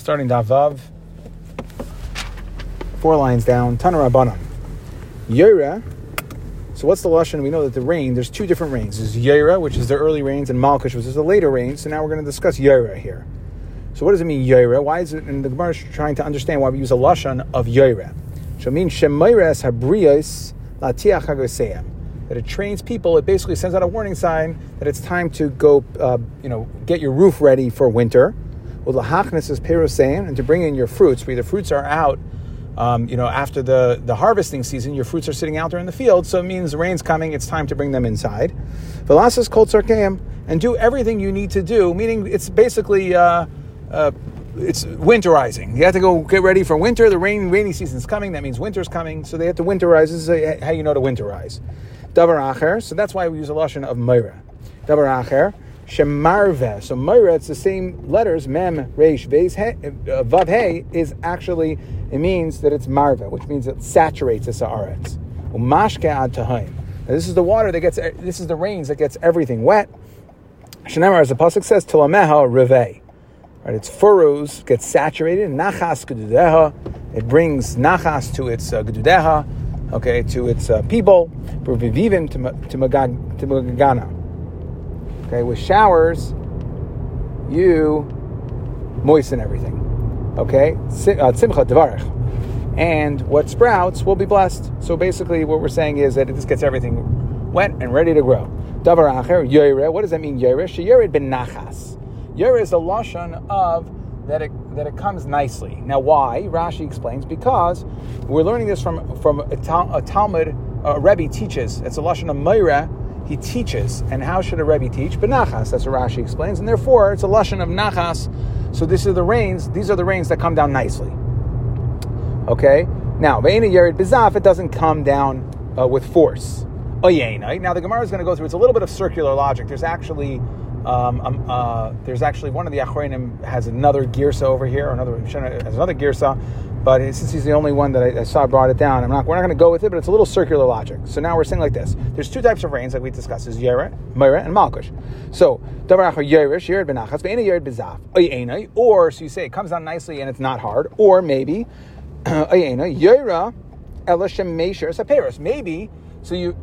starting Davav, four lines down, Tanarabanan. Yera, so what's the Lashon? We know that the rain, there's two different rains. There's Yera, which is the early rains, and Malkush, which is the later rains. So now we're going to discuss Yera here. So what does it mean, Yera? Why is it, and the Gemara is trying to understand why we use a Lashon of Yera. So it means Shemayres Habriyos Latiach Hagoseyam that it trains people. It basically sends out a warning sign that it's time to go, uh, you know, get your roof ready for winter. Well, the hachnis is perosein, and to bring in your fruits. Where the fruits are out, um, you know, after the, the harvesting season, your fruits are sitting out there in the field, so it means the rain's coming. It's time to bring them inside. Velasas kol tzarkeim, and do everything you need to do. Meaning, it's basically. Uh, uh, it's winterizing. You have to go get ready for winter. The rain, rainy season's coming. That means winter's coming. So they have to winterize. This is how you know to winterize. Davar acher. So that's why we use a lashon of meira. Davar acher. Shemarve. So meira, it's the same letters. Mem, reish, vez, uh, vav, he is actually it means that it's marve, which means it saturates the saaretz. Umashke ad tahim. This is the water that gets. This is the rains that gets everything wet. Shenamar, as the pasuk says, tilameha revei. Right, its furrows get saturated. Nachas gedudeha. It brings nachas to its uh, gedudeha okay, to its uh, people, vivim to magana. Okay, with showers, you moisten everything. Okay, uh, tzimcha devarech. And what sprouts will be blessed. So basically, what we're saying is that it just gets everything wet and ready to grow. Davar yoyre. What does that mean, yoyre? Sheyored ben nachas. Yoyre is the lashon of that it, that it comes nicely. Now, why? Rashi explains because we're learning this from, from a, tal, a Talmud, a Rebbe teaches. It's a Lashon of Meira, he teaches. And how should a Rebbe teach? Benachas, that's what Rashi explains. And therefore, it's a Lashon of Nachas. So this is the rains, these are the rains that come down nicely. Okay? Now, Ve'ena Yerid Bizaf, it doesn't come down uh, with force. Now, the Gemara is going to go through, it's a little bit of circular logic. There's actually um, um, uh, there's actually one of the Achronim has another girsa over here, another has another girsa, but since he's the only one that I, I saw brought it down, I'm not. We're not going to go with it, but it's a little circular logic. So now we're saying like this: There's two types of rains that we discussed: is Yera, Meira, and Malkush. So davar achar or so you say it comes down nicely and it's not hard, or maybe Yera, elashem meisher saperos. Maybe so you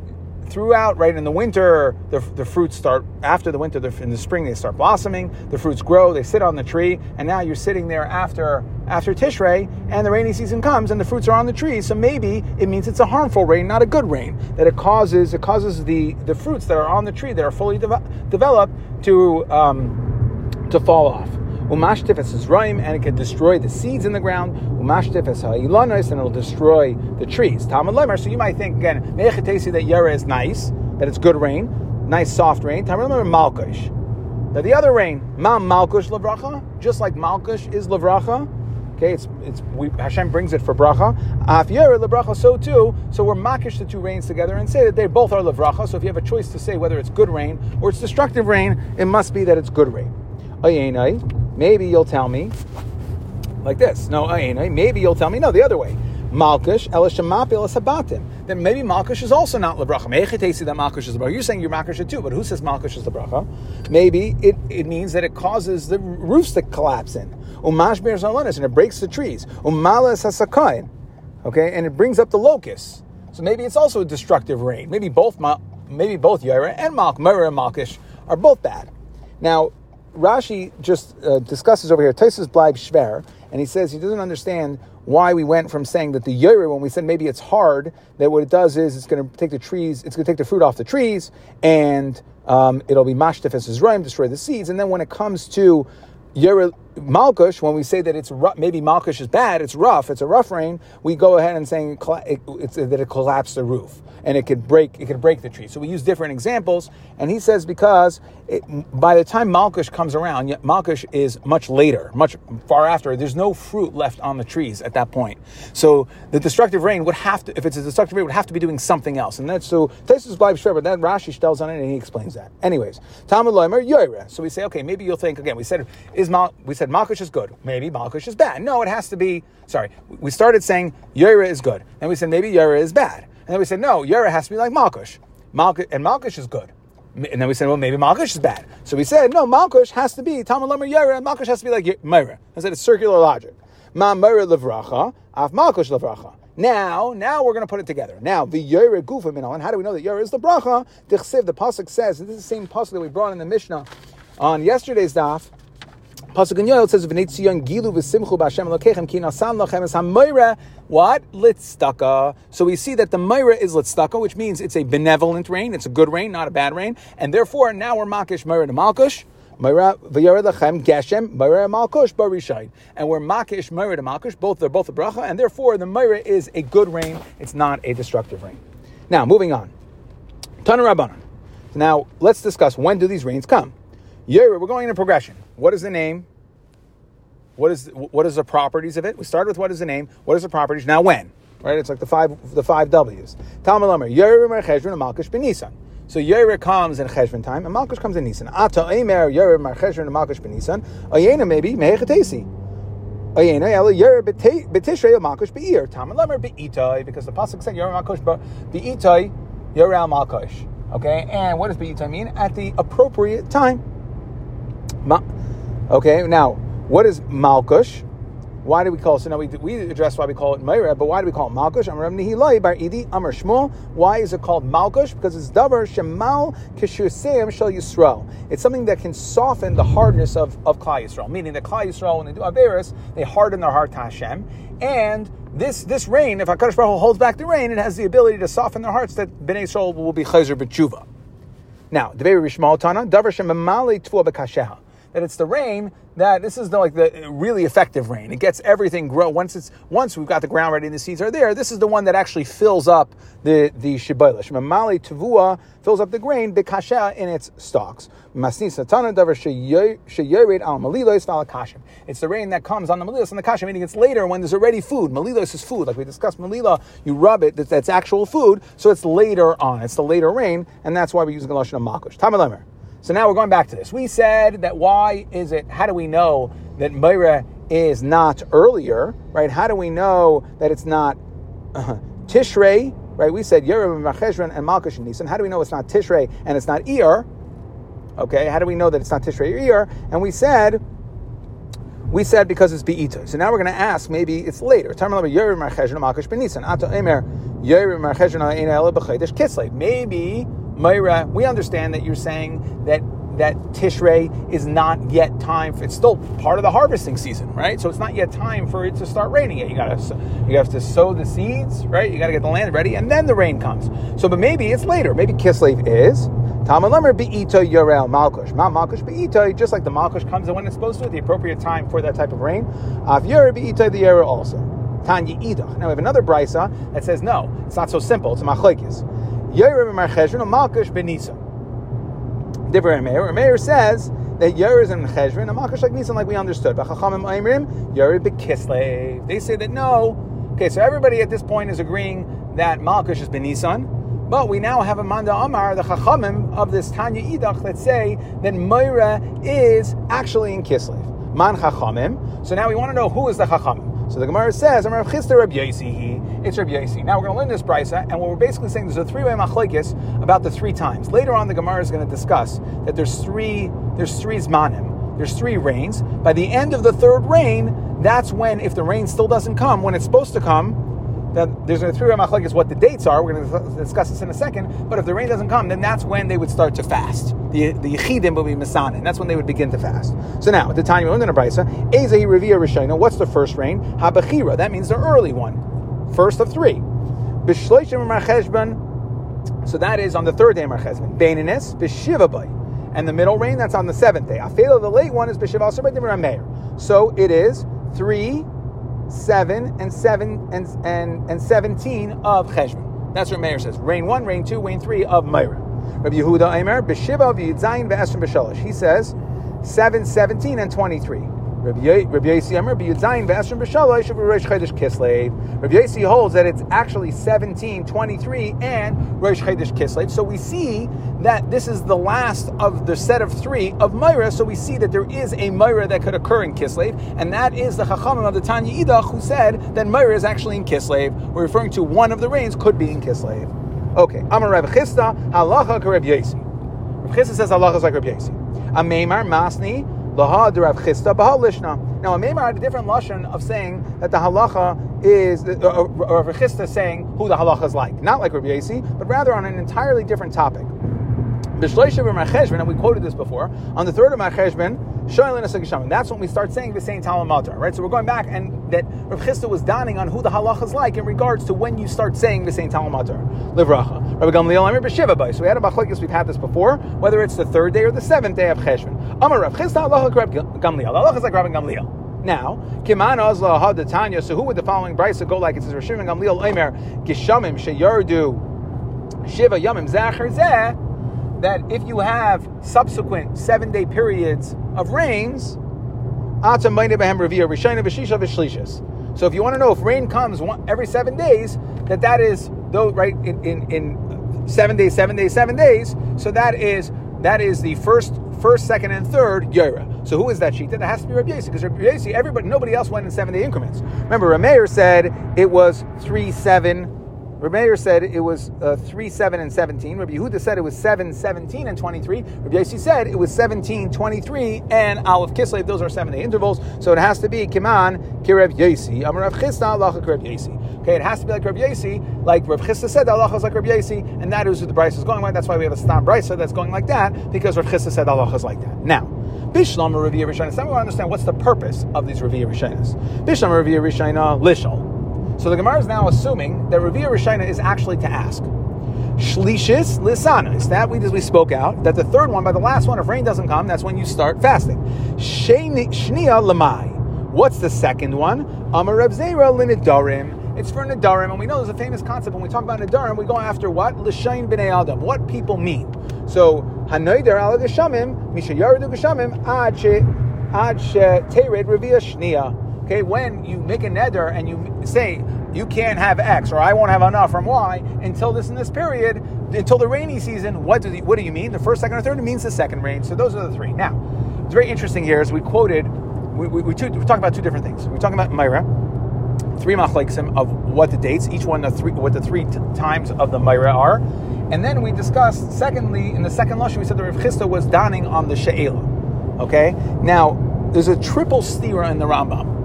throughout, right in the winter, the, the fruits start, after the winter, in the spring, they start blossoming, the fruits grow, they sit on the tree, and now you're sitting there after, after Tishrei, and the rainy season comes, and the fruits are on the tree, so maybe it means it's a harmful rain, not a good rain, that it causes, it causes the, the fruits that are on the tree that are fully de- developed to, um, to fall off. Umashtifes is raim, and it can destroy the seeds in the ground. Umashtifes ha'ilanos, and it'll destroy the trees. Talmud Lemer. So you might think again, meichetesi that yera is nice, that it's good rain, nice soft rain. Talmud Lemer malkush. Now the other rain, ma malkush lavracha, just like malkush is lavracha. Okay, it's it's we, Hashem brings it for bracha. Af yera lebracha, so too. So we're makish the two rains together and say that they both are levracha. So if you have a choice to say whether it's good rain or it's destructive rain, it must be that it's good rain. Maybe you'll tell me like this. No, maybe you'll tell me no, the other way. Malkush elishemapil sabatim. Then maybe Malkush is also not lebracha. Meichetesi that Malkush is lebracha. You're saying you're Malkush too, but who says Malkush is lebracha? Maybe it, it means that it causes the roofs to collapse in. Umash bears and it breaks the trees. Umalas hasakain. Okay, and it brings up the locusts. So maybe it's also a destructive rain. Maybe both maybe both Yaira and Malk, Mera and Malkish are both bad. Now, Rashi just uh, discusses over here, Taisus Bleib Shver, and he says he doesn't understand why we went from saying that the Yeri, when we said maybe it's hard, that what it does is it's going to take the trees, it's going to take the fruit off the trees, and um, it'll be mashtif as Israel, destroy the seeds. And then when it comes to Yeri Malkush, when we say that it's rough, maybe Malkush is bad, it's rough, it's a rough rain, we go ahead and saying it's, that it collapsed the roof and it could break it could break the tree. So we use different examples, and he says because it, by the time Malkush comes around, Malkush is much later, much far after. There's no fruit left on the trees at that point. So the destructive rain would have to, if it's a destructive rain, would have to be doing something else, and that's so. Taisus Bleib Shver, but then Rashi tells on it and he explains that. Anyways, Talmud Loimer Yoira. So we say, okay, maybe you'll think again. We said is Mal, we said Malkush is good. Maybe Malkush is bad. No, it has to be. Sorry, we started saying Yoira is good, and we said maybe Yoira is bad. And then we said, no, Yera has to be like Malkush. Malkush and Malkush is good. And then we said, well, maybe Malkush is bad. So we said, no, Malkush has to be Talmud Lamer Yera, and Malkush has to be like Myra. I said it's circular logic. Ma Myra Levracha, Af Malkush Levracha. Now, now we're going to put it together. Now, the Yera Gufa Minal, and how do we know that Yera is the bracha? The pasuk says, and this is the same pasuk that we brought in the Mishnah on yesterday's daf. Pasuk in Yoel says, "V'nei tzion gilu v'simchu b'Hashem Elokechem ki nasan lachem es hamoira." What litztaka? So we see that the moira is litztaka, which means it's a benevolent rain. It's a good rain, not a bad rain, and therefore now we're makish moira to malkush. And we're makish moira to malkush. Both they're both a bracha, and therefore the moira is a good rain. It's not a destructive rain. Now moving on, Tana Rabbanan. Now let's discuss when do these rains come. Yera, we're going in a progression. What is the name? What is what is the properties of it? We start with what is the name? What is the properties? Now when? Right? It's like the five the five W's. Talmud Yera Cheshvan and Malkush Benisan. So Yera comes in Cheshvan time and Malkush comes in Nisan. Ata Eimer Yera Mer Cheshvan and Malkush Benisan. Ayena maybe Mehechatesi. Ayena Ela Yera Betishrei Malkush Beir. Talmud Lamer Beitai because the pasuk said Yera Malkush but Beitai Yera Malkush. Okay, and what does Beitai mean? At the appropriate time. Okay, now what is Malkush? Why do we call it? So now we, we address why we call it Meira, but why do we call it Malkush? Amar Nihilai Bar Idi Amar Shmuel. Why is it called Malkush? Because it's Davar Shemal Kishuseim Shel Yisrael. It's something that can soften the hardness of, of Klal Yisrael, meaning that Klal Yisrael, when they do Averis, they harden their heart to Hashem. And this this rain, if HaKadosh Baruch Hu holds back the rain, it has the ability to soften their hearts that Bnei Yisrael will be Chayzer B'tshuva. Now, the very Rishmal Tana, Davar Shemamali Tvua B'kasheha that it's the rain that this is the, like the really effective rain. It gets everything grow once it's once we've got the ground ready and the seeds are there. This is the one that actually fills up the the shibayla. Shemamali tavua fills up the grain bekasha in its stalks. Masni satana davar sheyered al malilos valakashim. It's the rain that comes on the malilos and the kasha, meaning it's later when there's already food. Malilos is food, like we discussed. Malila, you rub it, that's actual food, so it's later on. It's the later rain, and that's why we're using the lashon of makush. Tamalemer. So now we're going back to this. We said that why is it, how do we know that Meira is not earlier, right? How do we know that it's not uh, Tishrei, right? We said Yerim, Macheshran, and Malkush and Nisan. How do we know it's not Tishrei and it's not Iyar? Okay, how do we know that it's not Tishrei or Iyar? And we said, we said because it's Be'ita. So now we're going to ask, maybe it's later. Maybe Myra, we understand that you're saying that that Tishrei is not yet time. For, it's still part of the harvesting season, right? So it's not yet time for it to start raining yet. You gotta you have to sow the seeds, right? You gotta get the land ready, and then the rain comes. So, but maybe it's later. Maybe Kislev is. Talmud Lamer be'ito yorel malkush. Ma malkush be'ito, just like the malkush comes when it's supposed to at the appropriate time for that type of rain. Av yer be'ito the yer also. Tanya idach. Now we have another brisa that says no, it's not so simple. It's a machlekes. Yerim Marcheshvan and Malkush Benisa. Different Meir. Meir says that Yer is in Cheshvan and Malkush like Nisan, like we understood. But Chachamim Aimrim, Yer Bekislev. They say that no. Okay, so everybody at this point is agreeing that Malkush is Benisan. But we now have a Manda Amar, the Chachamim of this Tanya Idach, that say that Moira is actually in Kislev. Man Chachamim. So now we want to know who is the Chachamim. So the Gemara says, Amar Chisda Reb it's Rabbi Yossi. Now we're going to learn this brisa, and what we're basically saying there's a three-way machlekes about the three times. Later on, the Gemara is going to discuss that there's three there's three zmanim, there's three rains. By the end of the third rain, that's when if the rain still doesn't come when it's supposed to come, then there's a three-way machlekes what the dates are. We're going to discuss this in a second. But if the rain doesn't come, then that's when they would start to fast. The the yichidim will be misanin. That's when they would begin to fast. So now, at the time in the brisa, Ezehi Revia Rishayna. What's the first rain? Habachira. That means the early one first of three. So that is on the third day of Marcheshvan. Bainanis, Bishivabai. And the middle rain, that's on the seventh day. Afela, the late one, is Bishival Meir. So it is three, seven, and seven and and, and seventeen of Cheshvan. That's what Meir says. Rain one, rain two, rain three of Meir. Rabbi Yehuda Aimer, Bishiva v'Yidzayin v'Esrim b'Shalosh. He says 7, 17, and 23. Rabbi Yossi Rabbi Yudzayin Rosh Kislev. Rabbi Yossi holds that it's actually 17, 23, and Rosh Chodesh Kislev. So we see that this is the last of the set of three of Myra. So we see that there is a Myra that could occur in Kislev, and that is the Chachamim of the Tanya Idach who said that Myra is actually in Kislev. We're referring to one of the rains could be in Kislev. Okay, Amar Rav Chisda Halacha Rabbi Yossi. Rav Chisda says halacha is like Rabbi Yosi. Ameimar Masni Now, Ameimar had a different lashon of saying that the halacha is, or, or Rav Chisda saying who the halacha is like, not like Rabbi Yosi, but rather on an entirely different topic. And we quoted this before. On the third of Macheshbin, that's when we start saying the same Tal Umatar, right? So we're going back and that Rav Chisda was donning on who the halacha is like in regards to when you start saying the same Tal Umatar. Livracha. Rabbi Gamliel, Amir B'Shiva. So we had a machlekes, we've had this before, whether it's the third day or the seventh day of Cheshvan. Amar Rav Chisda, halacha Rabbi Gamliel. Halacha is like Rabbi Gamliel. Now, Kiman Ozla Had Tanya. So who would the following brisa go like? It says Rav Shimon Gamliel Omer Gishamim Sheyardu Shiva Yamim Zacher Zeh that if you have subsequent seven day periods of rains, so if you want to know if rain comes every seven days, that that is though right in, in, in seven days, seven days, seven days. So that is that is the first, first, second, and third Yera. So who is that sheet? That has to be Rabbi Yasi, because Rabbi Yasi, everybody, nobody else went in seven day increments. Remember, Rameir said it was three, seven, Rameir said it was uh, 3, 7, and 17. Rabbi Yehuda said it was 7, 17, and 23. Rabbi Yossi said it was 17, 23, and Aleph Kislev. Those are seven day intervals. So it has to be Kiman, Kirev Yossi. Amar Rav Chisda, Allah Kirev Yossi. Okay, it has to be like Rabbi Yossi, like Rav Chisda said, Allah is like Rabbi Yossi, and that is who the brisa is going like. That's why we have a Stam brisa that's going like that, because Rav Chisda said Allah is like that. Now, Bishlam Raviyah Rishonis. Now we want to understand what's the purpose of these Raviyah Rishonis. Bishlam Raviyah Rishonah Lishal. So the Gemara is now assuming that Ravia Rishina is actually to ask. Shlishis lisanis. That we, we spoke out, that the third one, by the last one, if rain doesn't come, that's when you start fasting. Shnia lamai. What's the second one? Amar Reb Zera linidarim. It's for Nadarim, and we know there's a famous concept when we talk about Nadarim, we go after what? L'shain b'nei Adam, what people mean. So, Hanoider ala geshamim, misha yardu geshamim, ad she, ad she tered revia shnia. Okay, when you make a neder and you say you can't have X or I won't have enough from Y until this and this period, until the rainy season, what do, you, what do you mean? The first, second, or third? Means the second rain. So those are the three. Now, it's very interesting here as we quoted, we, we, we, we're talking about two different things. We're talking about Myra, three machleksim of what the dates, each one the three, what the three t- times of the Myra are. And then we discussed, secondly, in the second Lashon, we said the Rav Chisda was donning on the She'ela. Okay? Now, there's a triple stira in the Rambam.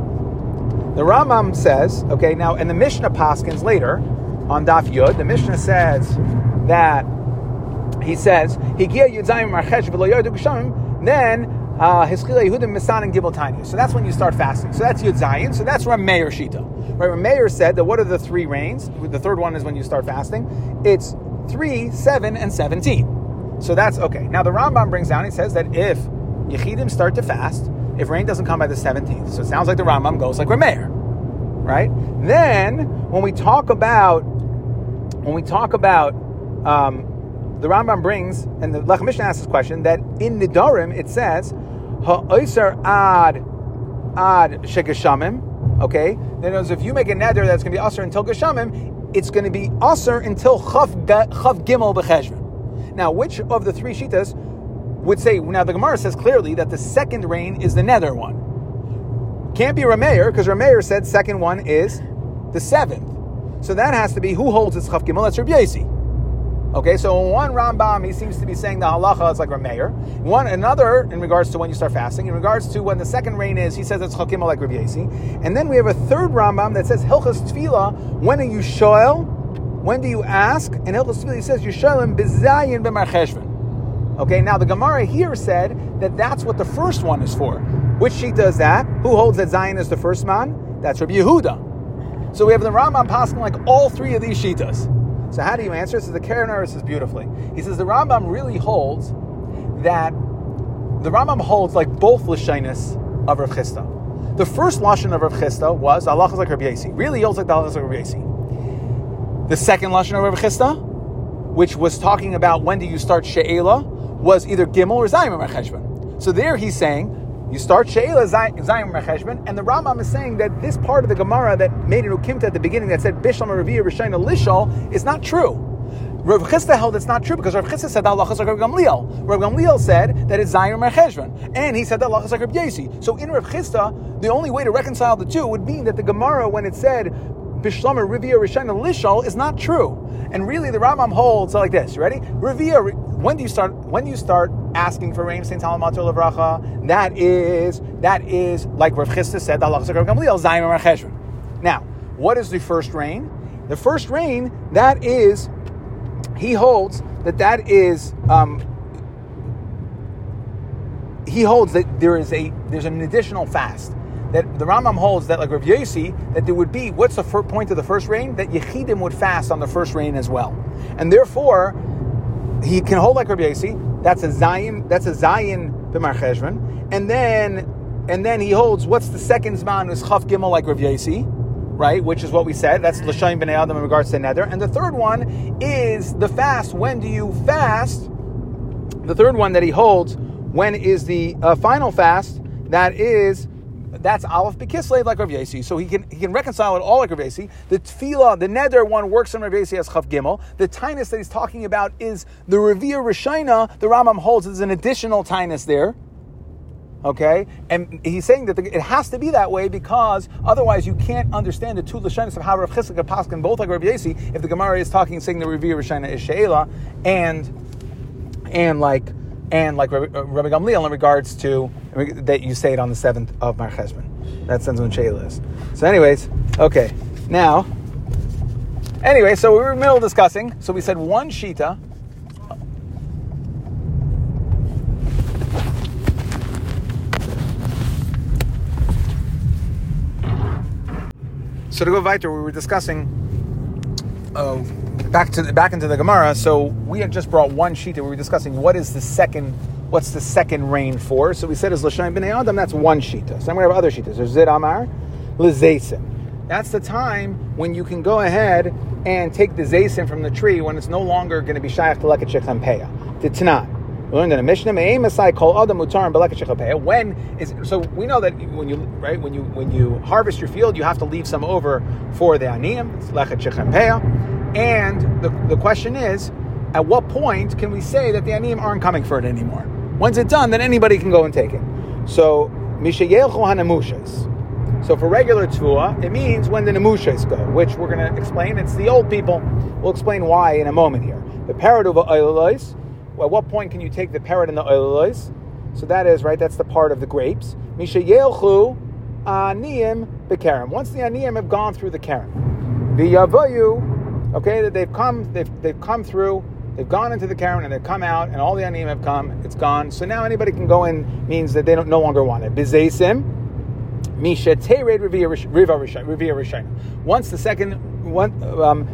The Rambam says, okay, now, and the Mishnah Paskins later on Daf Yud, the Mishnah says that he says, Higia Yudzayim Marchesh then uh, Hiskila Yehudim Misan and Gibel Tanya. So that's when you start fasting. So that's Yudzayin. So that's Rameir Shita. Right? Rameir said that what are the three rains? The third one is when you start fasting. It's 3, 7, and 17. So that's okay. Now the Rambam brings down, he says that if Yechidim start to fast, if rain doesn't come by the 17th. So it sounds like the Rambam goes like Rameir, right? Then when we talk about when we talk about um, the Rambam brings and the Lechem Mishneh asks this question that in the Nidarim it says ha'oiser ad ad shegashamim. Okay, then if you make a neder that's going to be usher until gashamim, it's going to be usher until chav, chav gimel becheshvan. Now, which of the three shitas would say, now the Gemara says clearly that the second rain is the nether one. Can't be Rameir, because Rameir said second one is the seventh. So that has to be who holds its Chaf Gimel? That's Rabbi. Okay, so in one Rambam, he seems to be saying the halacha is like Rameir. One another, in regards to when you start fasting, in regards to when the second rain is, he says it's Chakimah like Rabbi. And then we have a third Rambam that says Hilchas Tefillah, when are you shoel? When do you ask? And Hilchas Tefillah, he says, Yishalim bizayin b'marcheshvan. Okay, now the Gemara here said that that's what the first one is for. Which sheet does that? Who holds that Zion is the first man? That's Rabbi Yehuda. So we have the Rambam passing like all three of these shitas. So how do you answer? So the Karen says beautifully. He says the Rambam really holds that the Rambam holds like both Lashinis of Rav Chisda. The first lashon of Rav Chisda was Allah like Rabbi Yasi. Really holds like the Allah like Rabbi Yasi. The second lashon of Rav Chisda, which was talking about when do you start She'ela, was either Gimel or Zayim Cheshbon. So there he's saying, you start She'ela Zayim Cheshbon, and the Rambam is saying that this part of the Gemara that made in Ukimta at the beginning that said Bishlam Raviyah Rishayna Lishal is not true. Rav Chisda held it's not true because Rav Chisda said that Allah Rav Gamliel. Rav Gamliel said that it's Zayim Cheshbon, and he said that Allah Rav Yesi. So in Rav Chisda, the only way to reconcile the two would mean that the Gemara, when it said Bishlam Raviyah Rishayna Lishal, is not true. And really, the Rambam holds like this. Ready? Raviyah when do you start? When do you start asking for rain? Saint Talmud Levracha. That is that is like Rav Chisda said. Now, what is the first rain? The first rain that is he holds that that is um, he holds that there is a there's an additional fast that the Rambam holds that like Rav Yosi that there would be what's the point of the first rain that Yechidim would fast on the first rain as well, and therefore he can hold like Rabbi Yosi. That's a Zion. That's a Zion b'mar cheshvan, and then and then he holds what's the second zman is Chaf Gimel like Rav Yosi, right? Which is what we said. That's l'shayim b'nei adam in regards to nether. And the third one is the fast. When do you fast? The third one that he holds. When is the uh, final fast? That is that's Aleph Bekislev like Rav Yesi. So he can he can reconcile it all like Rav Yesi. The Tefillah, the Neder one works on Rav Yesi as Chav Gimel. The Tainus that he's talking about is the Revia Rishina. The Rambam holds is an additional Tainus there. Okay, and he's saying that the, it has to be that way because otherwise you can't understand the two lashonis of how Rav Chisda could paskin both like Rav Yesi if the Gemara is talking saying the Revia Rishina is Sheila and and like and like uh, Rabbi Gamliel in regards to that you say it on the seventh of Mar Cheshvan. That sends when Shayla is. So, anyways, okay. Now, anyway, so we were in the middle discussing. So we said one shita. So to go weiter, we were discussing. Uh, back to the, back into the Gemara. So we had just brought one sheet that we were discussing. What is the second? What's the second rain for? So we said is l'shayin b'nei adam. That's one shita. So we have other shitas. There's zid amar, l'zeisim. That's the time when you can go ahead and take the zaysim from the tree when it's no longer going to be shayach to shechem peya. The tanah. We learned in a Mishnah, Masai call Adam Mutar and When is so we know that when you right when you when you harvest your field, you have to leave some over for the aniyim. It's lechet and the, the question is, at what point can we say that the aniyim aren't coming for it anymore? Once it's done, then anybody can go and take it. So, mishayelchu hanamushas. So for regular tua, it means when the nemushas go, which we're going to explain. It's the old people. We'll explain why in a moment here. The parrot of oilois. At what point can you take the parrot and the oilois? So that is right. That's the part of the grapes. Mishayelchu aniyim bekarim. Once the aniyim have gone through the karam, the v'yavayu Okay, that they've come, they've, they've come through, they've gone into the Karen and they've come out, and all the anim have come, it's gone. So now anybody can go in means that they don't no longer want it. Rishayna. Once the second one um.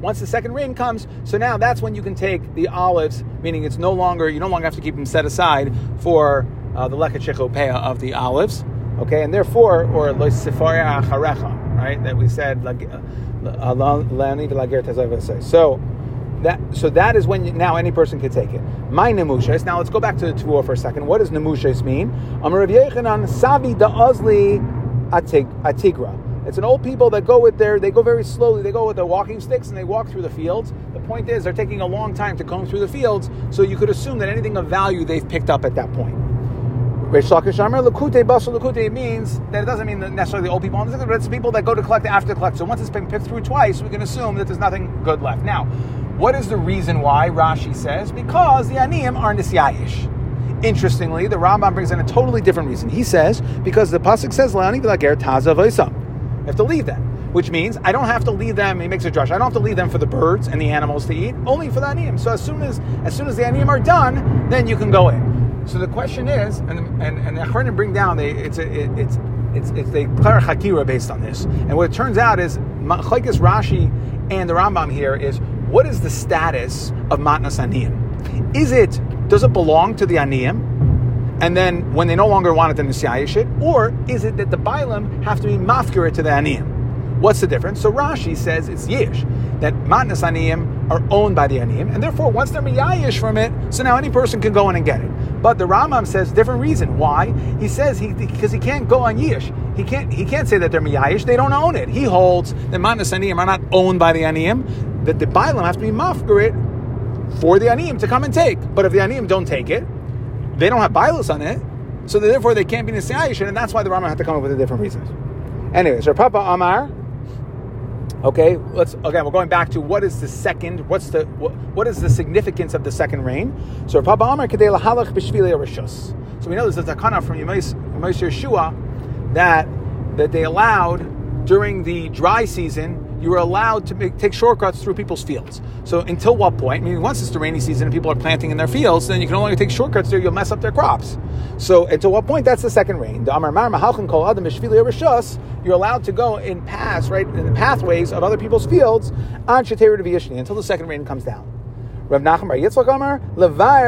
Once the second rain comes, so now that's when you can take the olives, meaning it's no longer you no longer have to keep them set aside for uh, the lekach of the olives. Okay, and therefore, or loisifaria acharecha, right? That we said like so that so that is when you, now any person can take it. My nemushas. Now let's go back to the tvua for a second. What does nemushas mean? Amar Yechanan Sabi da Ozli Atigra. It's an old people that go with their they go very slowly. They go with their walking sticks and they walk through the fields. The point is they're taking a long time to comb through the fields, so you could assume that anything of value they've picked up at that point. Reish Lakish Amar means that it doesn't mean necessarily the old people on the but it's people that go to collect after the collect. So once it's been picked through twice, we can assume that there's nothing good left. Now, what is the reason why Rashi says? Because the Aniyim are Nisyayish. Interestingly, the Rambam brings in a totally different reason. He says, because the Pasuk says, Lani Vilager Taza You have to leave them. Which means I don't have to leave them, he makes a drush, I don't have to leave them for the birds and the animals to eat, only for the aniyim. So as soon as as soon as the aniyim are done, then you can go in. So the question is, and and and the Achronim bring down, they, it's a, it, it's it's it's a hakira based on this. And what it turns out is, Machlekes Rashi and the Rambam here is what is the status of matnas aniyim? Is it does it belong to the aniyim? And then when they no longer want it, then the it, or is it that the bailam have to be mafkir to the aniyim? What's the difference? So Rashi says it's yish that matnas aniyim are owned by the aniyim, and therefore once they're miyayish from it, so now any person can go in and get it. But the Rambam says different reason. Why? He says he because he can't go on Yish. He can't he can't say that they're Miyayish. They don't own it. He holds that Matnas Aniyim are not owned by the Aniyim, that the Bailam have to be mafgarit for the Aniyim to come and take. But if the Aniyim don't take it, they don't have Bailas on it. So therefore they can't be Nisyayish, and that's why the Rambam had to come up with a different reason. Anyways, Rav Papa Amar, Okay, let's again. We're going back to what is the second? What's the what, what is the significance of the second rain? So Amar Kadei Lahalach B'Shvili Rishus. So we know there's a takana from Yemais Yeshua that that they allowed during the dry season you were allowed to make, take shortcuts through people's fields. So until what point? I mean, once it's the rainy season and people are planting in their fields, then you can no longer take shortcuts there. You'll mess up their crops. So until what point? That's the second rain. You're allowed to go in paths, right, in the pathways of other people's fields on Shatera to until the second rain comes down. Rav Nachman Bar Yitzchak Amar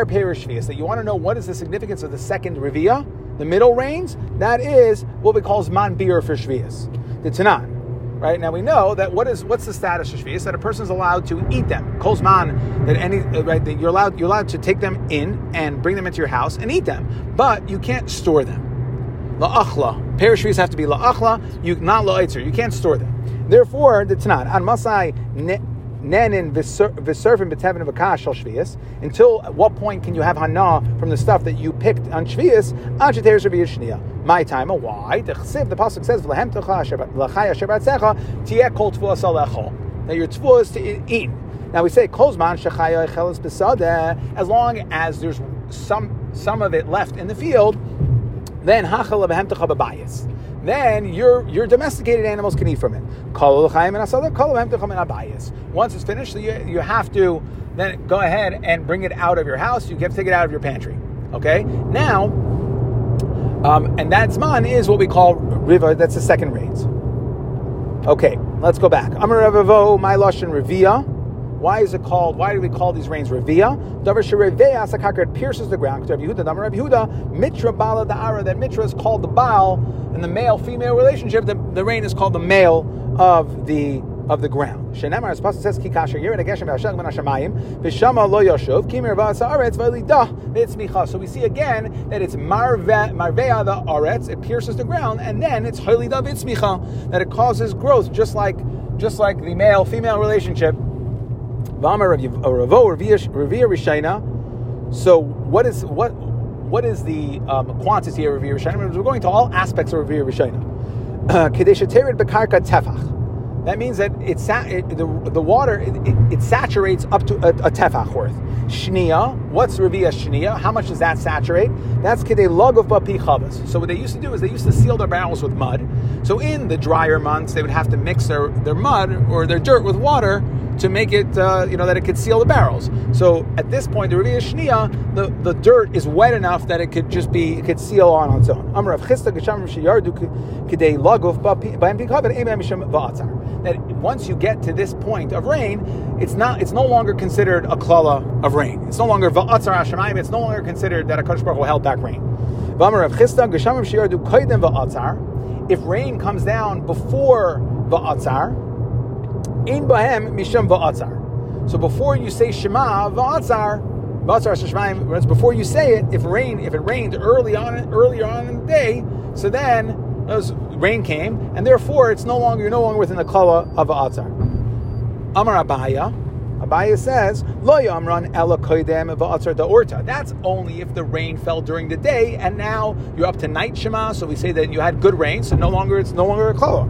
Perishvias. That you want to know what is the significance of the second Revia, the middle rains. That is what we call Zman Bir for Shvias. The Tanan. Right now we know that what is what's the status of shvius that a person is allowed to eat them. Kolzman that any uh, right that you're allowed you're allowed to take them in and bring them into your house and eat them, but you can't store them. La'achla parashvis have to be la'achla. You not la'itzer. You can't store them. Therefore, the Tanan on masai nenin v'servim b'tevin v'kash shvius. Until at what point can you have hana from the stuff that you picked on shvius? Acheter shvius my time. Why? The pasuk says that your tefua is to eat. Now we say. As long as there's some some of it left in the field, then hachal bebayis. Then your your domesticated animals can eat from it. Once it's finished, you, you have to then go ahead and bring it out of your house. You have to take it out of your pantry. Okay. Now um, and that Zman is what we call Riva, that's the second rains. Okay, let's go back. Amar Revavo, my Lashon Revia. Why is it called, why do we call these rains Revia? Davar Shereveya Sakakar, it pierces the ground. Rav Yehuda, Damar Rav Yehuda, Mitra Bala Da'ara, that Mitra is called the Baal, in the male female relationship, the, the rain is called the male of the of the ground. Shenemar, as Pasuk says, Kikasher Yerin Ageshem V'Hashach Ben Hashamayim V'Shama Lo Yoshuv Kimir V'Ha'aretz V'Lidah V'Itzmicha. So we see again that it's Marvea the Aretz, it pierces the ground, and then it's Ha'Lidah V'Itzmicha, that it causes growth, just like just like the male-female relationship. V'Amar Ravo Revia Rishayna. So what is what what is the um, quantity of Revia Rishayna? We're going to all aspects of Bekarka Tefach that means that it's it, the, the water it, it, it, saturates up to a, a tefach worth. Shnia, what's Ravia Shnia? How much does that saturate? That's kidei log of bapi chavas. So what they used to do is they used to seal their barrels with mud. So in the drier months, they would have to mix their, their mud or their dirt with water to make it, uh, you know, that it could seal the barrels. So at this point, the Ravia Shnia, the, the dirt is wet enough that it could just be, it could seal on its own. Amrav Chisda that once you get to this point of rain, it's not it's no longer considered a klala of rain. It's no longer va'atzar hashemayim. It's no longer considered that a Baruch Hu held back rain. If rain comes down before va'atzar, in bahem misham va'atzar. So before you say shema va'atzar, before you say it, if rain, if it rained early on, earlier on in the day, so then rain came, and therefore it's no longer you're no longer within the kala of Atzar. Amar Abaye. Abaye says, Lo yamran ela koidem va'atzar. That's only if the rain fell during the day, and now you're up to night shema. So we say that you had good rain, so no longer it's no longer a kala.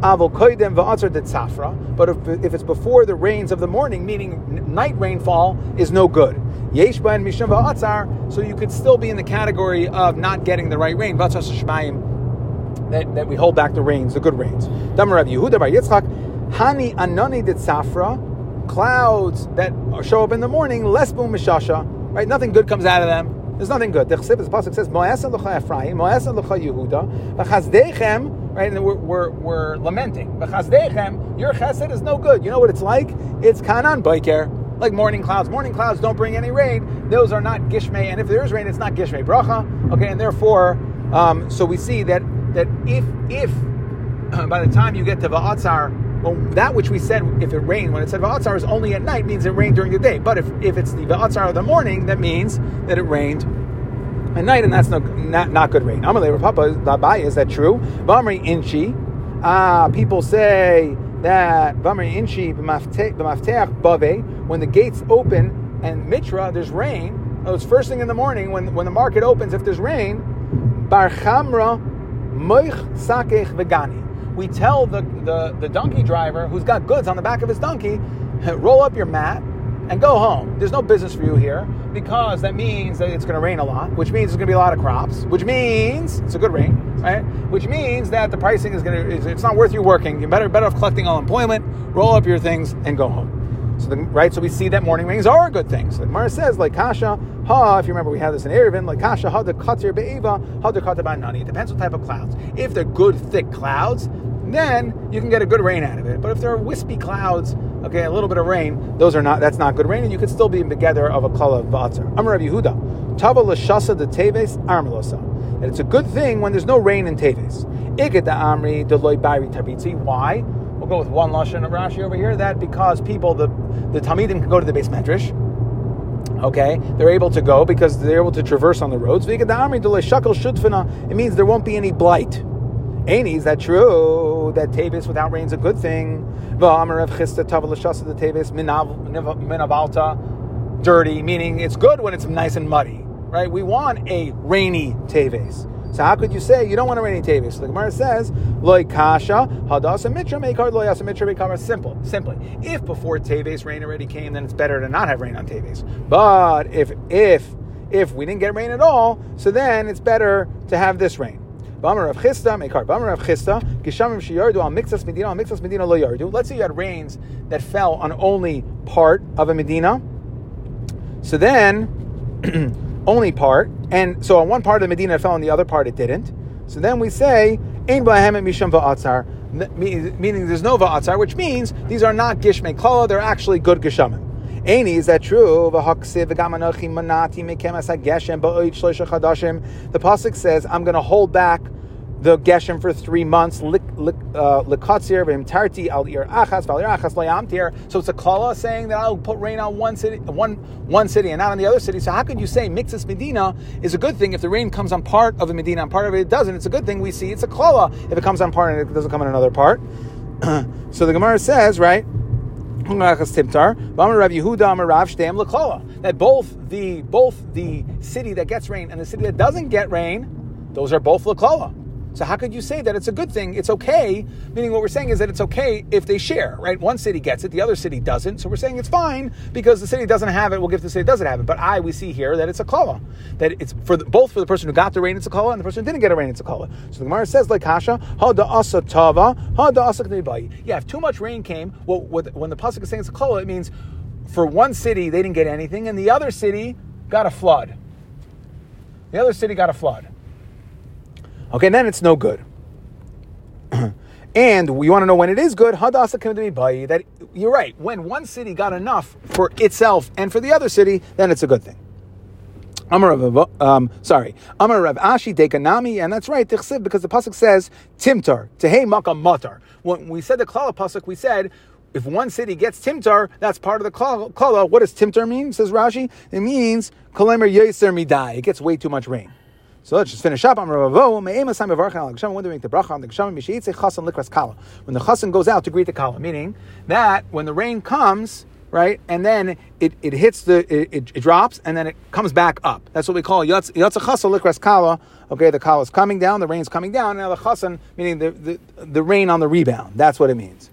Avo koidem va'atzar detzafra. But if, if it's before the rains of the morning, meaning night rainfall, is no good. Yesh mishum va'atzar. So you could still be in the category of not getting the right rain. That, that we hold back the rains, the good rains. Damar Yehuda Bar Yitzchak, Hani Anani de clouds that show up in the morning, less boom mishasha, right? Nothing good comes out of them. There's nothing good. The Chassidus pasuk says, "Mo'asan l'cha Ephraim, mo'asan l'cha Yehuda, v'chazdechem." Right, and we're, we're, we're lamenting. V'chazdechem, your chesed is no good. You know what it's like? It's kanan boiker, like morning clouds. Morning clouds don't bring any rain. Those are not gishmei, and if there is rain, it's not gishmei bracha. Okay, and therefore, um, so we see that that if if by the time you get to Va'atzar, well, that which we said, if it rained, when it said Va'atzar is only at night, means it rained during the day. But if, if it's the Va'atzar of the morning, that means that it rained at night, and that's no, not, not good rain. Amalei Papa Labai, is that true? Vamri Inchi, ah, people say that Vamri Inchi b'mafteach bave, when the gates open and Mitra, there's rain. It's first thing in the morning when, when the market opens, if there's rain, Bar Chamra Moich sakech vegani. We tell the, the, the donkey driver who's got goods on the back of his donkey, roll up your mat and go home. There's no business for you here because that means that it's going to rain a lot, which means there's going to be a lot of crops, which means it's a good rain, right? Which means that the pricing is going to, it's not worth you working. You're better, better off collecting all employment, roll up your things, and go home. So the, right, so we see that morning rains are good thing. So the Gemara says, like kasha ha. If you remember, we had this in Eruvin, like kasha ha de katir be'eva ha de katir nani. It depends what type of clouds. If they're good thick clouds, then you can get a good rain out of it. But if there are wispy clouds, okay, a little bit of rain, those are not. That's not good rain, and you could still be together of a kala of v'atzar. Amar Rabbi Yehuda, tava l'shasa de teves armelosa. And it's a good thing when there's no rain in teves. Iged da amri deloy bari tabitzi. Why? We'll go with one lashon of Rashi over here. That because people, the the talmidim can go to the beis medrash. Okay, they're able to go because they're able to traverse on the roads. It means there won't be any blight. Ain't is that true? That Tavis without rain is a good thing. The teves minavalta, dirty, meaning it's good when it's nice and muddy, right? We want a rainy Tavis. So how could you say you don't want a rainy Tavis? So the Gemara says, Loy kasha, hadasa mitra mekar, loyasa mitra mekar. Simple, simply. If before Tavis rain already came, then it's better to not have rain on Tavis. But if if if we didn't get rain at all, so then it's better to have this rain. Bamar of Chisda, Mekar Bamar of Chisda, Gishamim Shiyardu al Mixas Medina, al Mixas Medina lo yardu. Let's say you had rains that fell on only part of a Medina. So then only part, and so on one part of the Medina it fell, on the other part it didn't. So then we say, Ein Bahemet Misham Va'atzar, meaning there's no Va'atzar, which means these are not Gishmei Klala, they're actually good Gishamim. Aini, is that true? The pasuk says, "I'm going to hold back the geshem for three months. Uh, so it's a kala saying that I'll put rain on one city, one one city, and not on the other city. So how could you say mixes Medina is a good thing if the rain comes on part of the Medina and part of it doesn't? It's a good thing. We see it's a kala if it comes on part and it doesn't come in another part. so the Gemara says, right? That both the both the city that gets rain and the city that doesn't get rain, those are both laklala. So how could you say that it's a good thing? It's okay. Meaning what we're saying is that it's okay if they share, right? One city gets it, the other city doesn't. So we're saying it's fine because the city doesn't have it. We'll give the city doesn't have it. But I, we see here that it's a kala. That it's for the, both for the person who got the rain, it's a kala, and the person who didn't get a rain, it's a kala. So the Gemara says like Kasha, ha da asa tava, ha da asa Yeah, if too much rain came, well, when the pasuk is saying it's a kala, it means for one city they didn't get anything, and the other city got a flood. The other city got a flood. Okay, then it's no good. and we want to know when it is good. Hadasa by that you're right. When one city got enough for itself and for the other city, then it's a good thing. Amar um, sorry, Amar Rav Ashi Dekanami, and that's right, because the pasuk says Timtar Tehei Makam Matar. When we said the Klala pasuk, we said if one city gets Timtar, that's part of the Klala. What does Timtar mean? Says Rashi. It means Kalemer Yeser Midai. It gets way too much rain. So let's just finish up. Kala? When the chasan goes out to greet the kala, meaning that when the rain comes, right, and then it, it hits the it, it, it drops and then it comes back up. That's what we call yatz chasan likras kala. Okay, the kala is coming down, the rain's coming down. Now the chasan, meaning the, the the rain on the rebound. That's what it means.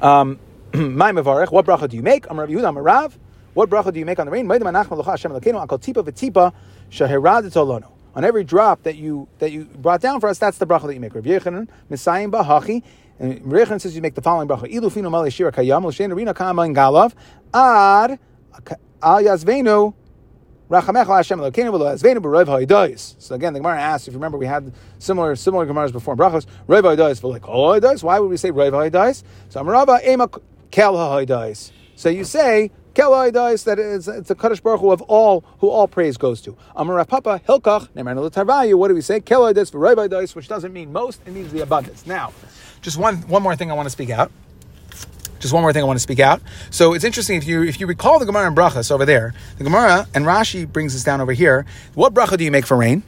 Um, my mevarech. What bracha do you make? I'm Rav Yehuda. I'm a Rav. What bracha do you make on the rain? On every drop that you that you brought down for us, that's the bracha that you make. Rav Yechanan, Messiah Bahachi, and Rechanan says you make the following bracha: Ilufinu Mali Shira Kayam L'Shen Rina Kama in Galav Ad Al Yazvenu Rachamecha Hashem Elokeinu V'Lo Yazvenu B'Roiv Ha'idais. So again, the Gemara asks if you remember we had similar similar Gemaras before brachos Roiv Ha'idais but like Ha'idais. Why would we say Roiv Ha'idais? So Amarava Ema Kel Ha'idais. So you say Kelai that it's a Kaddish Baruch Hu of all who all praise goes to. Amar Papa Hilkach Neman What do we say? Rabbi Dais, which doesn't mean most; it means the abundance. Now, just one one more thing I want to speak out. Just one more thing I want to speak out. So it's interesting if you if you recall the Gemara and Brachas over there, the Gemara and Rashi brings us down over here. What bracha do you make for rain?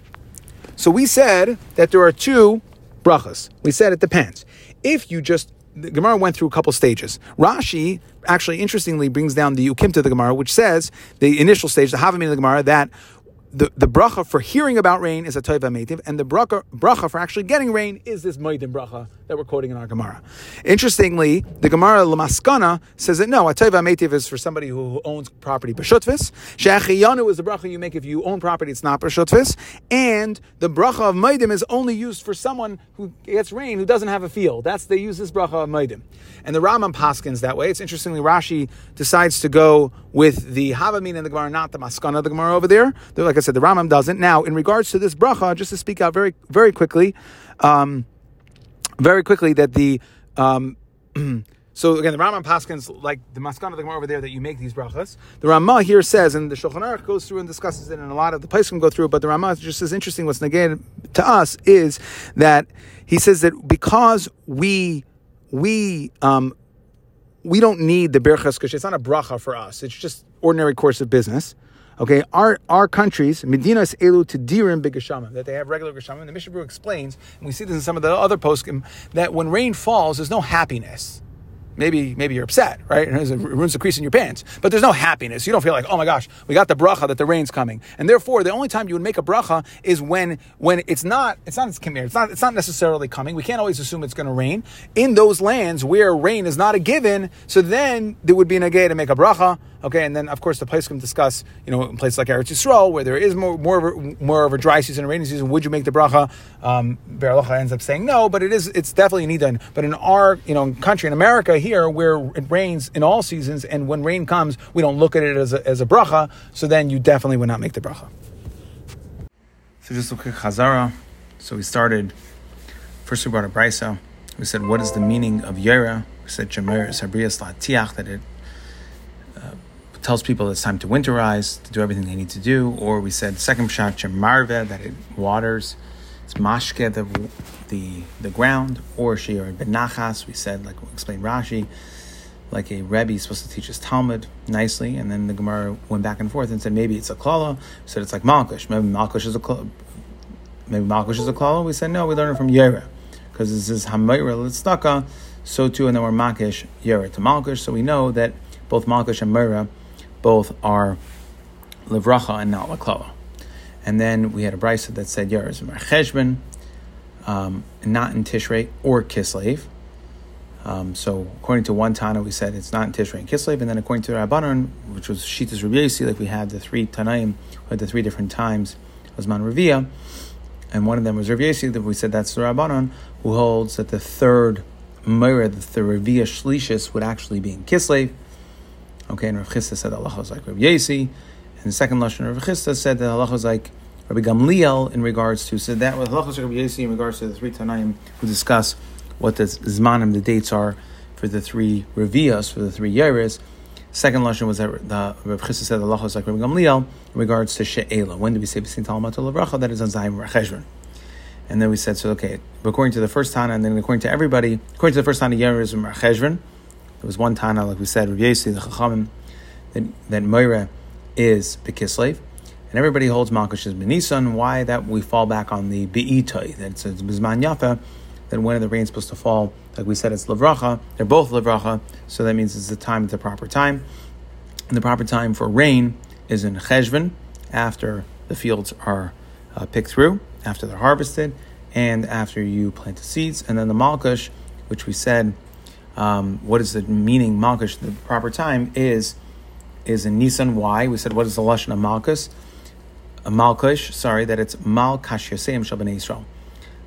So we said that there are two brachas. We said it depends. If you just the Gemara went through a couple stages. Rashi actually interestingly brings down the Ukim to the Gemara, which says the initial stage, the Havamim of the Gemara, that the, the bracha for hearing about rain is a metiv, and the bracha, bracha for actually getting rain is this moedim bracha that we're quoting in our Gemara. Interestingly, the Gemara Lamaskana says that no, a toiva metiv is for somebody who owns property b'shutvis. She'achiyanu is the bracha you make if you own property, it's not b'shutvis, and the bracha of moedim is only used for someone who gets rain who doesn't have a field. That's they use this bracha of moedim, and the Rambam paskins that way. It's interestingly Rashi decides to go with the Havamin in the Gemara, not the Maskana of the Gemara over there. Like I said, the Rambam doesn't. Now, in regards to this bracha, just to speak out very, very quickly, um, very quickly that the um, so again the Rambam Paskins like the Maskana of the Gemara over there that you make these brachas. The Rama here says, and the Shulchan Aruch goes through and discusses it, and a lot of the can go through. But the Rama just as interesting. What's negated to us is that he says that because we we um, we don't need the berachas because it's not a bracha for us. It's just ordinary course of business. Okay, our our countries, Medinas Elu Tedirim B'Geshamim, that they have regular Geshamim. The Mishnah explains, and we see this in some of the other poskim, um, that when rain falls, there's no happiness maybe maybe you're upset, right? It ruins the crease in your pants. But there's no happiness. You don't feel like, oh my gosh, we got the bracha that the rain's coming. And therefore, the only time you would make a bracha is when when it's not it's not it's not it's not necessarily coming. We can't always assume it's going to rain in those lands where rain is not a given. So then there would be an agay to make a bracha. Okay, and then of course the place can discuss, you know, in places like Eretz Yisrael where there is more more of a, more of a dry season and rainy season. Would you make the bracha? Um, ends up saying no, but it is it's definitely needed. But in our you know country in America here where it rains in all seasons, and when rain comes, we don't look at it as a, as a bracha. So then you definitely would not make the bracha. So just a quick chazara. So we started. First, we brought a brisa. We said, "What is the meaning of yera?" We said, "Jemer sabrias latiach," that it tells people it's time to winterize, to do everything they need to do. Or we said second pshat shemarve that it waters, it's mashke the the the ground. Or sheir benachas we said like explained Rashi, like a rebbe is supposed to teach his Talmud nicely, and then the Gemara went back and forth and said maybe it's a klala. We said it's like malkush. Maybe malkush is a klala. Maybe malkush is a klala. We said no, we learn it from Yera because this is hamayra litzdaka. So too, and then we're makish Yera to malkush. So we know that both malkush and Myrah both are Livracha and not Laklala. And then we had a brisa that said Cheshvan, um, not in Tishrei or Kislev. Um, so according to one Tana, we said it's not in Tishrei and Kislev, and then according to Rabbanon, which was Shitas Rabbi like we had the three Tanaim, had the three different times, was Man Ravia, and one of them was Rabbi that we said that's the Rabbanon, who holds that the third Moira, the, Ravia Shlishis, would actually be in Kislev, Okay, and Rav Chisda said was like Rav Yesi, and the second lashon Rav Chisda said that was like Rabbi Gamliel in regards to so that was like Rav Yesi in regards to the three Tanaim who discuss what the zmanim the dates are for the three revias for the three years. Second lashon was that the Rav Chisda said Allah was like Rabbi Gamliel in regards to She'ela. When do we say B'sin Tal Umatar Lavracha? That is on Zayim Racheshvan. And then we said, so okay, according to the first Tana, and then according to everybody, according to the first Tana, Yeris and Racheshvan, there was one Tana, like we said, Rav the Chachamim, that, that Moira is Bekislev. And everybody holds Malkush as Benisan. Why that we fall back on the Be'itoi, that it's Bizman Yafa, that when the rain's supposed to fall, like we said, it's Lavracha. They're both Lavracha, so that means it's the time, it's the proper time. And the proper time for rain is in Cheshvan, after the fields are uh, picked through, after they're harvested, and after you plant the seeds. And then the Malkush, which we said um, what is the meaning Malkush? The proper time is is in Nisan. Why? We said what is the lashon of Malkus? A Malkush, sorry, that it's Malkash Yosem Shabbat Israel,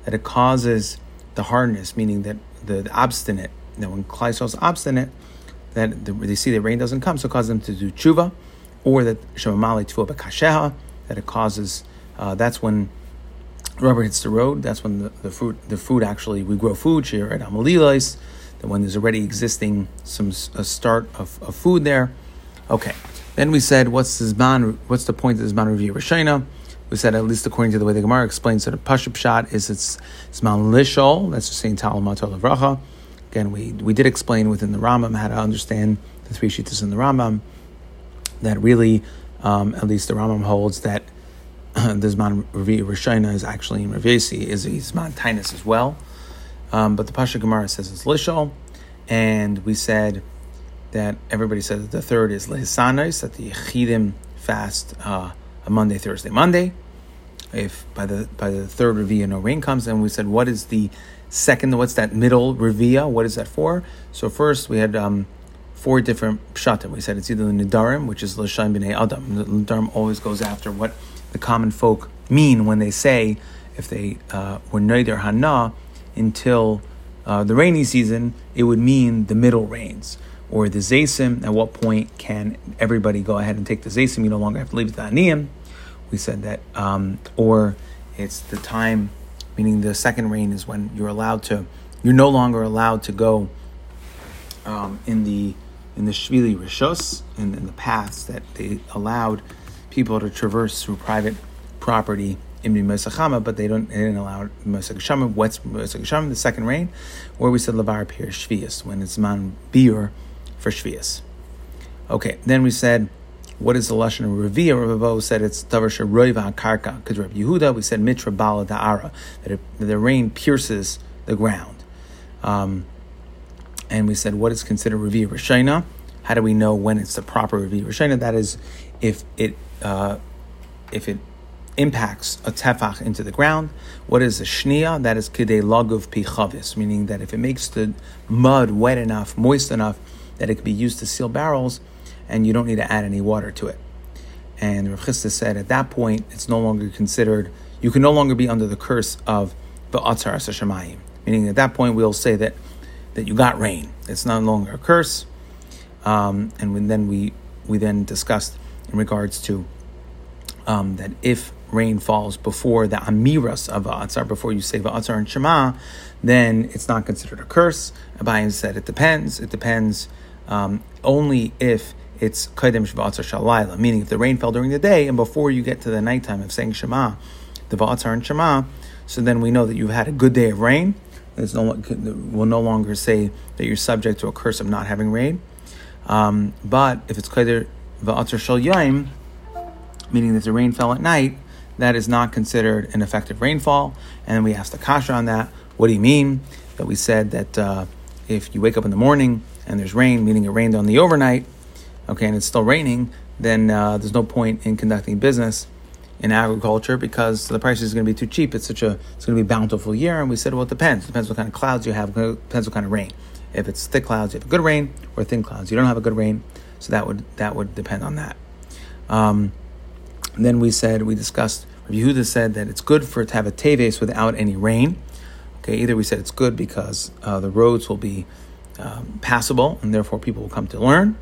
that it causes the hardness, meaning that the, the obstinate. That when Klai is obstinate, that the, they see the rain doesn't come, so it causes them to do tshuva, or that Shemamali Tfuah Bekasheha, that it causes. Uh, that's when rubber hits the road. That's when the, the fruit, the food actually we grow food. Shir at Amalilais when there's already existing some a start of, of food there. Okay. Then we said, what's the zman? What's the point of zman revia? We said, at least according to the way the Gemara explains that a pashup shot is its zman lishol. That's just saying talamat Racha. Again, we we did explain within the Rambam how to understand the three shittas in the Rambam. That really, um, at least the Rambam holds that uh, the zman revia is actually in Ravesi is a zman tainus as well. Um, but the Pasha Gemara says it's Lishol, and we said that everybody said that the third is Lehisanos, that the Yechidim fast uh, a Monday, Thursday, Monday. If by the by the third revia no rain comes, and we said what is the second? What's that middle revia? What is that for? So first we had um, four different pshatim. We said it's either the nidarim, which is l'shaim b'nei adam. The nidarim always goes after what the common folk mean when they say if they uh, were neider hana until uh, the rainy season, it would mean the middle rains or the zasim. At what point can everybody go ahead and take the zasim? You no longer have to leave the aniyim. We said that, um, or it's the time, meaning the second rain is when you're allowed to, you're no longer allowed to go um, in the in the shvili rishos in, in the paths that they allowed people to traverse through private property in Mosachama, but they don't they didn't allow Mosachama. What's Mosachama? The second rain, or we said Lavar Pir Shvius when it's man biur for Shvius. Okay, then we said what is the lashon of Ravia? Ravo said it's davar sheroiva karka. Because Rabbi Yehuda, we said mitra bala da'ara that, it, that the rain pierces the ground. Um, and we said what is considered Ravia Rishina. How do we know when it's the proper Ravia Rishina? That is, if it uh, if it impacts a tefach into the ground. What is a shnia? That is kidei laguv pichavis, meaning that if it makes the mud wet enough, moist enough, that it can be used to seal barrels, and you don't need to add any water to it. And Rav Chisda said at that point, it's no longer considered, you can no longer be under the curse of the Atzar Shemayim. Meaning at that point, we'll say that, that you got rain. It's no longer a curse. Um, and when then we, we then discussed in regards to um, that if rain falls before the amiras of Atzar, before you say Atzar and Shema, then it's not considered a curse. Abaye said it depends. It depends um, only if it's Kaidem Shvatzar Shalayla, meaning if the rain fell during the day and before you get to the nighttime of saying Shema, the Vatzar and Shema, so then we know that you've had a good day of rain. There's no, we'll no longer say that you're subject to a curse of not having rain. Um, but if it's Kaidem Vatzar Shal Yaim, meaning that the rain fell at night, that is not considered an effective rainfall. And we asked the kasha on that. What do you mean? That we said that uh, if you wake up in the morning and there's rain, meaning it rained on the overnight, okay, and it's still raining, then uh, there's no point in conducting business in agriculture because the price is going to be too cheap. It's such a it's going to be bountiful year, and we said, well, it depends. It depends what kind of clouds you have. Depends what kind of rain. If it's thick clouds, you have a good rain, or thin clouds, you don't have a good rain. So that would that would depend on that. Um, then we said we discussed. Yehuda said that it's good for it to have a teves without any rain. Okay, either we said it's good because uh, the roads will be um, passable and therefore people will come to learn,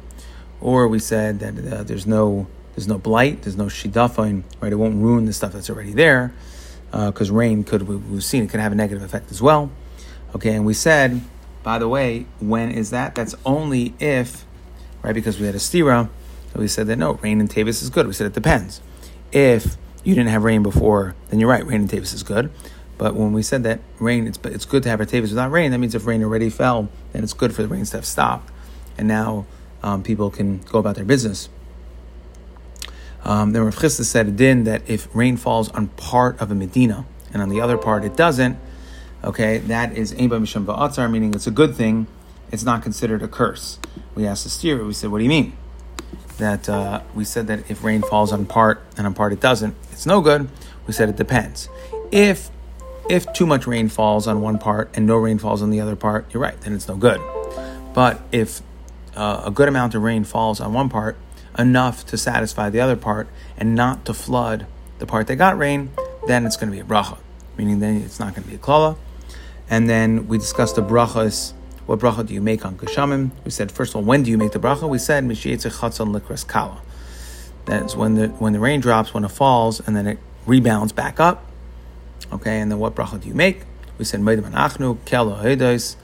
or we said that uh, there's no there's no blight, there's no shidafin, right? It won't ruin the stuff that's already there because uh, rain could we've seen it could have a negative effect as well. Okay, and we said, by the way, when is that? That's only if, right? Because we had a stira, so we said that no, rain in Tavis is good. We said it depends. If you didn't have rain before, then you're right, rain and Tavis is good. But when we said that rain, it's, it's good to have a Tavis without rain, that means if rain already fell, then it's good for the rains to have stopped. And now um, people can go about their business. Um, then Rav Chisda said a din that if rain falls on part of a Medina and on the other part it doesn't, okay, that is Ein Misham Ba'atzar, meaning it's a good thing. It's not considered a curse. We asked the steer, we said, what do you mean? That uh, we said that if rain falls on part and on part it doesn't, it's no good. We said it depends. If if too much rain falls on one part and no rain falls on the other part, you're right, then it's no good. But if uh, a good amount of rain falls on one part, enough to satisfy the other part and not to flood the part that got rain, then it's going to be a bracha, meaning then it's not going to be a klala. And then we discussed the brachas. What bracha do you make on geshamim? We said first of all, when do you make the bracha? We said mishiyetze chatzon likras kala. That's when the when the rain drops, when it falls, and then it rebounds back up. Okay, and then what bracha do you make? We said Meidim Anachnu, Kela Haidos,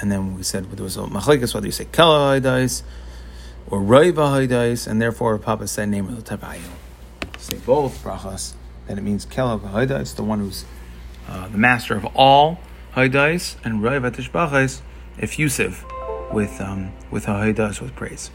and then we said there was a machlekes whether you say Kela Haidos or Roiva Haidos, and therefore Papa said name of the Tavayu. Say both brachas, then it means Kela Haidos, the one who's uh, the master of all Haidos, and Roiva Tishbachas, effusive with um, with Haidos with praise.